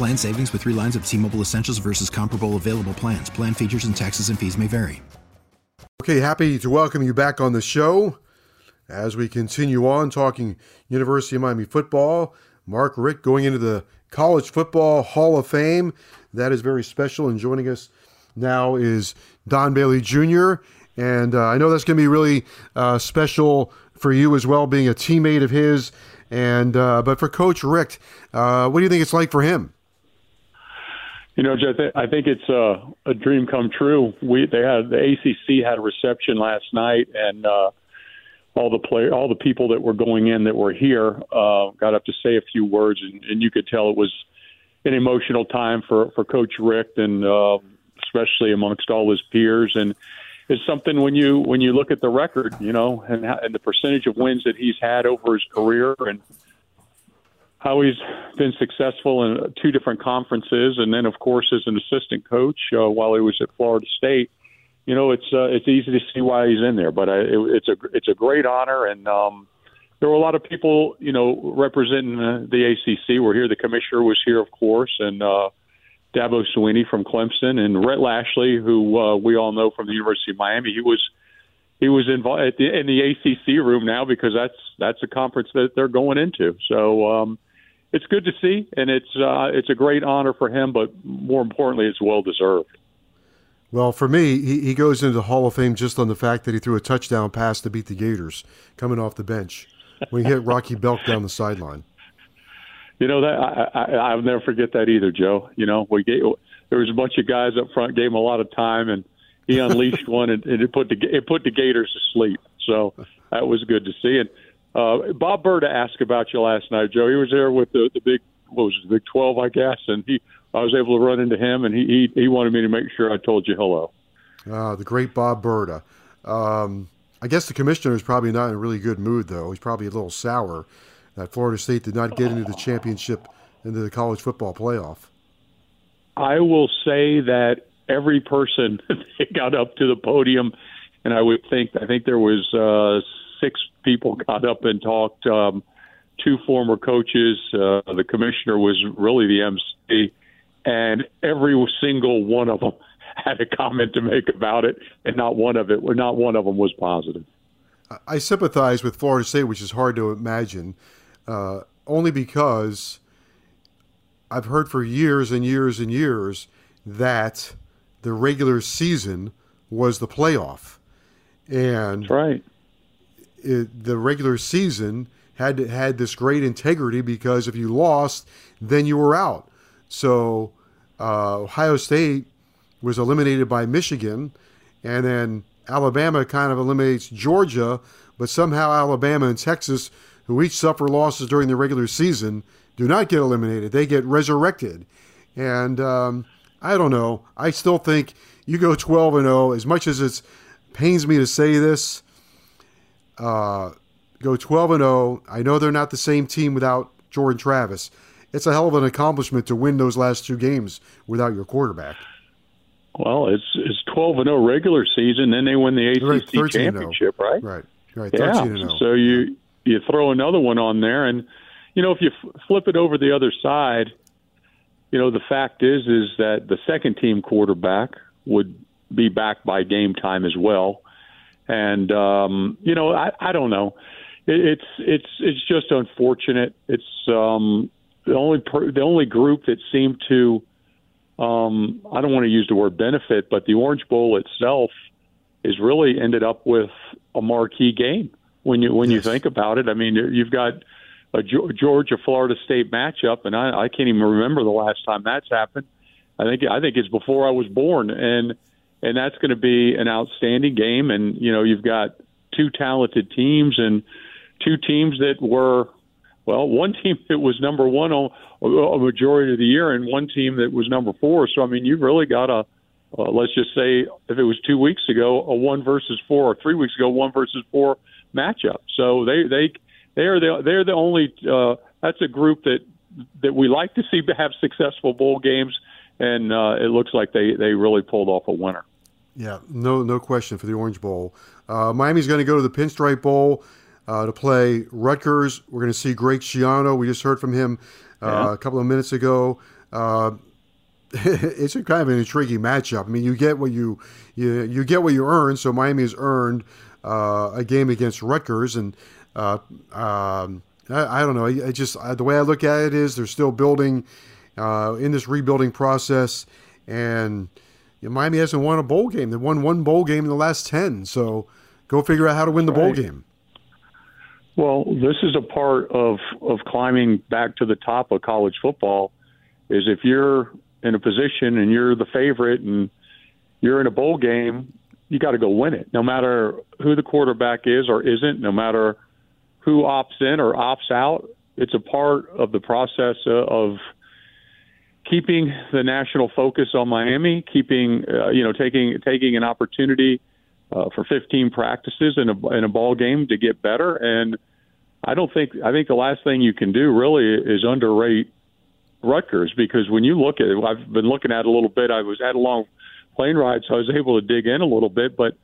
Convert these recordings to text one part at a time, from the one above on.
Plan savings with three lines of T Mobile Essentials versus comparable available plans. Plan features and taxes and fees may vary. Okay, happy to welcome you back on the show as we continue on talking University of Miami football. Mark Richt going into the College Football Hall of Fame. That is very special. And joining us now is Don Bailey Jr. And uh, I know that's going to be really uh, special for you as well, being a teammate of his. And uh, but for Coach Richt, uh, what do you think it's like for him? You know, I think it's a, a dream come true. We they had the ACC had a reception last night, and uh, all the play all the people that were going in that were here uh, got up to say a few words, and, and you could tell it was an emotional time for for Coach Richt, and uh, especially amongst all his peers. And it's something when you when you look at the record, you know, and, and the percentage of wins that he's had over his career, and how he's been successful in two different conferences, and then of course as an assistant coach uh, while he was at Florida State. You know, it's uh, it's easy to see why he's in there, but I, it, it's a it's a great honor, and um, there were a lot of people, you know, representing the, the ACC. We're here. The commissioner was here, of course, and uh, Dabo Swinney from Clemson, and Rhett Lashlee, who uh, we all know from the University of Miami. He was he was involved in the ACC room now because that's that's a conference that they're going into. So. um it's good to see, and it's uh, it's a great honor for him. But more importantly, it's well deserved. Well, for me, he, he goes into the Hall of Fame just on the fact that he threw a touchdown pass to beat the Gators coming off the bench when he hit Rocky Belk down the sideline. You know that I, I I'll never forget that either, Joe. You know we gave, there was a bunch of guys up front gave him a lot of time, and he unleashed one, and, and it put the it put the Gators to sleep. So that was good to see. And uh, Bob Burda asked about you last night, Joe. He was there with the, the big, what was it, the Big 12, I guess, and he, I was able to run into him, and he, he, he wanted me to make sure I told you hello. Ah, the great Bob Burda. Um, I guess the commissioner is probably not in a really good mood, though. He's probably a little sour that Florida State did not get into the championship, into the college football playoff. I will say that every person that got up to the podium, and I would think, I think there was uh, six people got up and talked. Um, two former coaches. Uh, the commissioner was really the MC, and every single one of them had a comment to make about it, and not one of it, not one of them was positive. I sympathize with Florida State, which is hard to imagine, uh, only because I've heard for years and years and years that the regular season was the playoff, and That's right it, the regular season had had this great integrity because if you lost, then you were out. So uh, Ohio State was eliminated by Michigan, and then Alabama kind of eliminates Georgia, but somehow Alabama and Texas, who each suffer losses during the regular season, do not get eliminated. They get resurrected. And um, I don't know. I still think you go 12 and 0. As much as it pains me to say this, uh, go 12 and 0. I know they're not the same team without Jordan Travis. It's a hell of an accomplishment to win those last two games without your quarterback. Well, it's it's 12 and 0 regular season, then they win the ACC right, championship, right? Right. Right. Yeah. So you you throw another one on there, and you know if you f- flip it over the other side, you know the fact is is that the second team quarterback would be back by game time as well and um, you know, I, I don't know. It, it's it's it's just unfortunate. It's um, the only per, the only group that seemed to um, I don't want to use the word benefit, but the Orange Bowl itself is really ended up with a marquee game when you when yes. you think about it. I mean, you've got a Georgia Florida State matchup, and I, I can't even remember the last time that's happened. I think I think it's before I was born, and and that's going to be an outstanding game. And you know, you've got two talented teams and two teams that were well, one team that was number one a, a majority of the year, and one team that was number four. So I mean, you've really got a uh, let's just say if it was two weeks ago, a one versus four, or three weeks ago, one versus four matchup. So they they they are the they're the only uh, that's a group that that we like to see have successful bowl games, and uh, it looks like they they really pulled off a winner. Yeah, no no question for the Orange Bowl. Uh, Miami's going to go to the Pinstripe Bowl uh, to play Rutgers. We're going to see Greg Schiano. We just heard from him uh, yeah. a couple of minutes ago. Uh, it's a kind of an intriguing matchup. I mean, you get what you you, you get what you earn. So Miami has earned uh, a game against Rutgers, and uh, um, I, I, don't know. I, I just I, the way I look at it is they're still building uh, in this rebuilding process, and you know, Miami hasn't won a bowl game. They won one bowl game in the last ten. So go figure out how to win the right. bowl game. Well, this is a part of of climbing back to the top of college football. Is if you're in a position and you're the favorite and you're in a bowl game, you got to go win it, no matter who the quarterback is or isn't, no matter who opts in or opts out. It's a part of the process of keeping the national focus on Miami, keeping uh, you know taking taking an opportunity uh, for 15 practices in a in a ball game to get better. And I don't think I think the last thing you can do really is underrate Rutgers because when you look at it, I've been looking at it a little bit. I was at a long plane ride, so I was able to dig in a little bit. But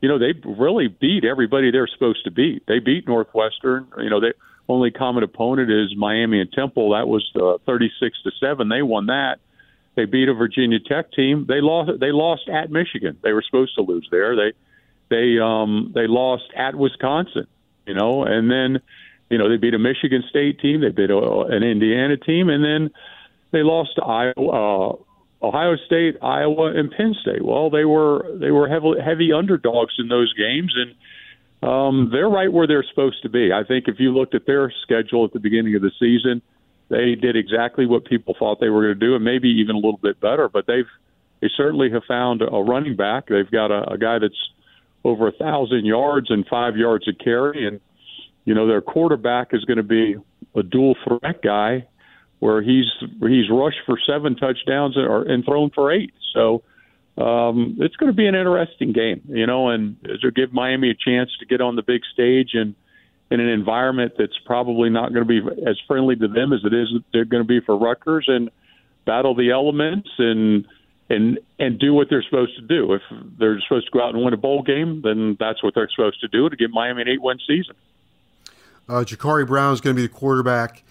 you know, they really beat everybody they're supposed to beat. They beat Northwestern. You know, they only common opponent is Miami and Temple. That was uh, 36 to seven. They won that. They beat a Virginia Tech team. They lost. They lost at Michigan. They were supposed to lose there. They they um they lost at Wisconsin. You know, and then you know they beat a Michigan State team. They beat a, an Indiana team, and then they lost to Iowa. Uh, Ohio State, Iowa, and Penn State. Well, they were they were heavy heavy underdogs in those games, and um, they're right where they're supposed to be. I think if you looked at their schedule at the beginning of the season, they did exactly what people thought they were going to do, and maybe even a little bit better. But they've they certainly have found a running back. They've got a, a guy that's over a thousand yards and five yards of carry, and you know their quarterback is going to be a dual threat guy where he's he's rushed for seven touchdowns or, and thrown for eight. So um, it's going to be an interesting game, you know, and to give Miami a chance to get on the big stage and in an environment that's probably not going to be as friendly to them as it is they're going to be for Rutgers and battle the elements and and and do what they're supposed to do. If they're supposed to go out and win a bowl game, then that's what they're supposed to do to give Miami an eight-win season. Uh, Jacurri Brown is going to be the quarterback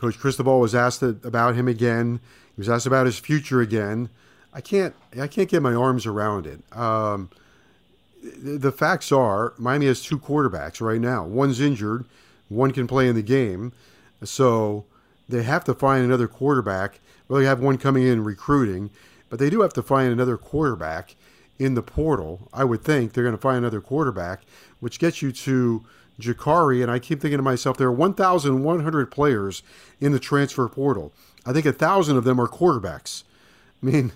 Coach Cristobal was asked about him again. He was asked about his future again. I can't I can't get my arms around it. Um, the, facts are Miami has two quarterbacks right now. One's injured, one can play in the game, so they have to find another quarterback. Well, they have one coming in recruiting, but they do have to find another quarterback in the portal. I would think they're going to find another quarterback, which gets you to Jacurri, and I keep thinking to myself, there are 1,100 players in the transfer portal. I think a thousand of them are quarterbacks. I mean,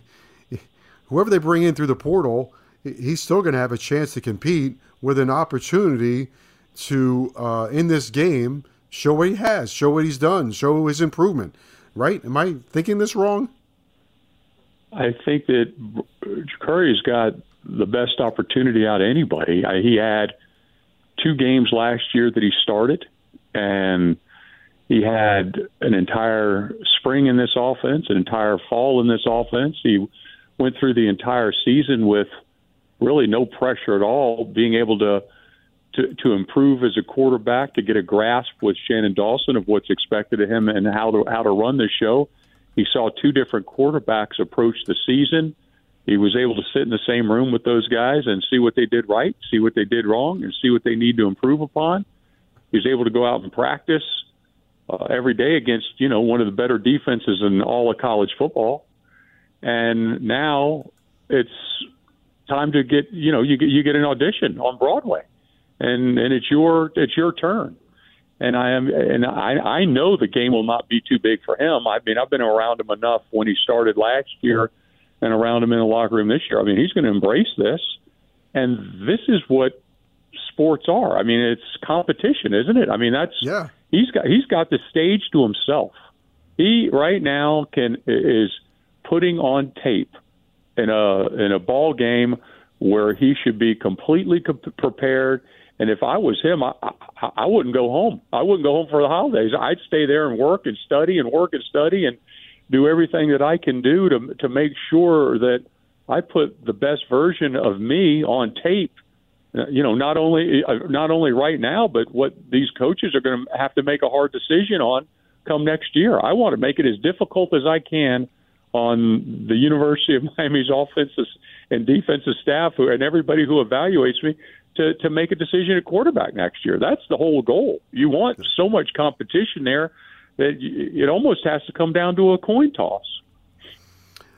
whoever they bring in through the portal, he's still going to have a chance to compete with an opportunity to, uh, in this game, show what he has, show what he's done, show his improvement. Right? Am I thinking this wrong? I think that Curry's got the best opportunity out of anybody. He had two games last year that he started, and he had an entire spring in this offense, an entire fall in this offense. He went through the entire season with really no pressure at all, being able to to, to improve as a quarterback, to get a grasp with Shannon Dawson of what's expected of him and how to how to run the show. He saw two different quarterbacks approach the season he was able to sit in the same room with those guys and see what they did right, see what they did wrong, and see what they need to improve upon. He was able to go out and practice uh, every day against you know one of the better defenses in all of college football, and now it's time to get you know you get you get an audition on Broadway, and and it's your it's your turn, and I am and I I know the game will not be too big for him. I mean I've been around him enough when he started last year, and around him in the locker room this year. I mean he's going to embrace this, and this is what sports are. I mean it's competition, isn't it? I mean that's Yeah. he's got he's got the stage to himself. He right now can is putting on tape in a in a ball game where he should be completely co- prepared. And if I was him, I, I I wouldn't go home. I wouldn't go home for the holidays. I'd stay there and work and study and work and study and do everything that I can do to to make sure that I put the best version of me on tape uh, you know, not only uh, not only right now, but what these coaches are going to have to make a hard decision on come next year. I want to make it as difficult as I can on the University of Miami's offensive and defensive staff who, and everybody who evaluates me to to make a decision at quarterback next year. That's the whole goal. You want so much competition there that it almost has to come down to a coin toss.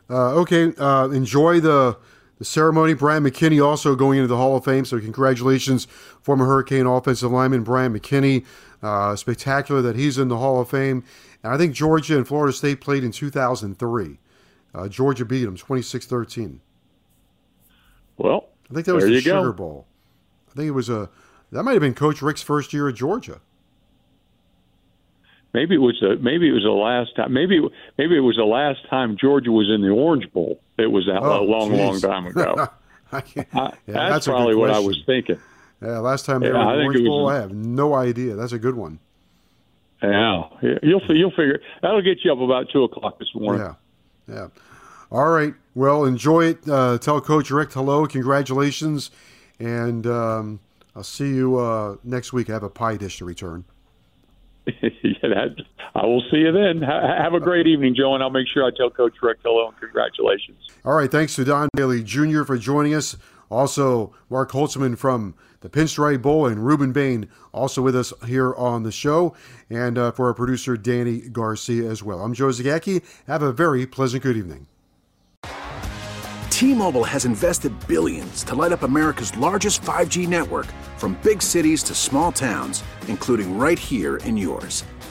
Uh, okay, uh, enjoy the the ceremony. Bryant McKinnie also going into the Hall of Fame, so congratulations, former Hurricane offensive lineman Bryant McKinnie. Uh, spectacular that he's in the Hall of Fame. And I think Georgia and Florida State played in 2003. Uh, Georgia beat them 26 13. Well, I think that was the you go. Sugar Bowl. I think it was a that might have been Coach Richt's first year at Georgia. Maybe it was the maybe it was the last time. Maybe maybe it was the last time Georgia was in the Orange Bowl. It was that Oh, a long, long time ago. I can't, I, Yeah, that's, that's probably what I was thinking. yeah, last time they Yeah, were in Orange Bowl, I have no idea. That's a good one. Yeah, you'll you'll figure that'll get you up about two o'clock this morning. Yeah, yeah. All right. Well, enjoy it. Uh, tell Coach Richt hello. Congratulations, and um, I'll see you uh, next week. I have a pie dish to return. yeah, that, I will see you then. Ha- have a great evening, Joe, and I'll make sure I tell Coach Richt hello and congratulations. All right. Thanks to Don Bailey Jr. for joining us. Also, Mark Holtzman from the Pinstripe Bowl and Rueben Bain also with us here on the show. And uh, for our producer, Danny Garcia, as well. I'm Joe Zagacki. Have a very pleasant good evening. T-Mobile has invested billions to light up America's largest 5G network from big cities to small towns, including right here in yours.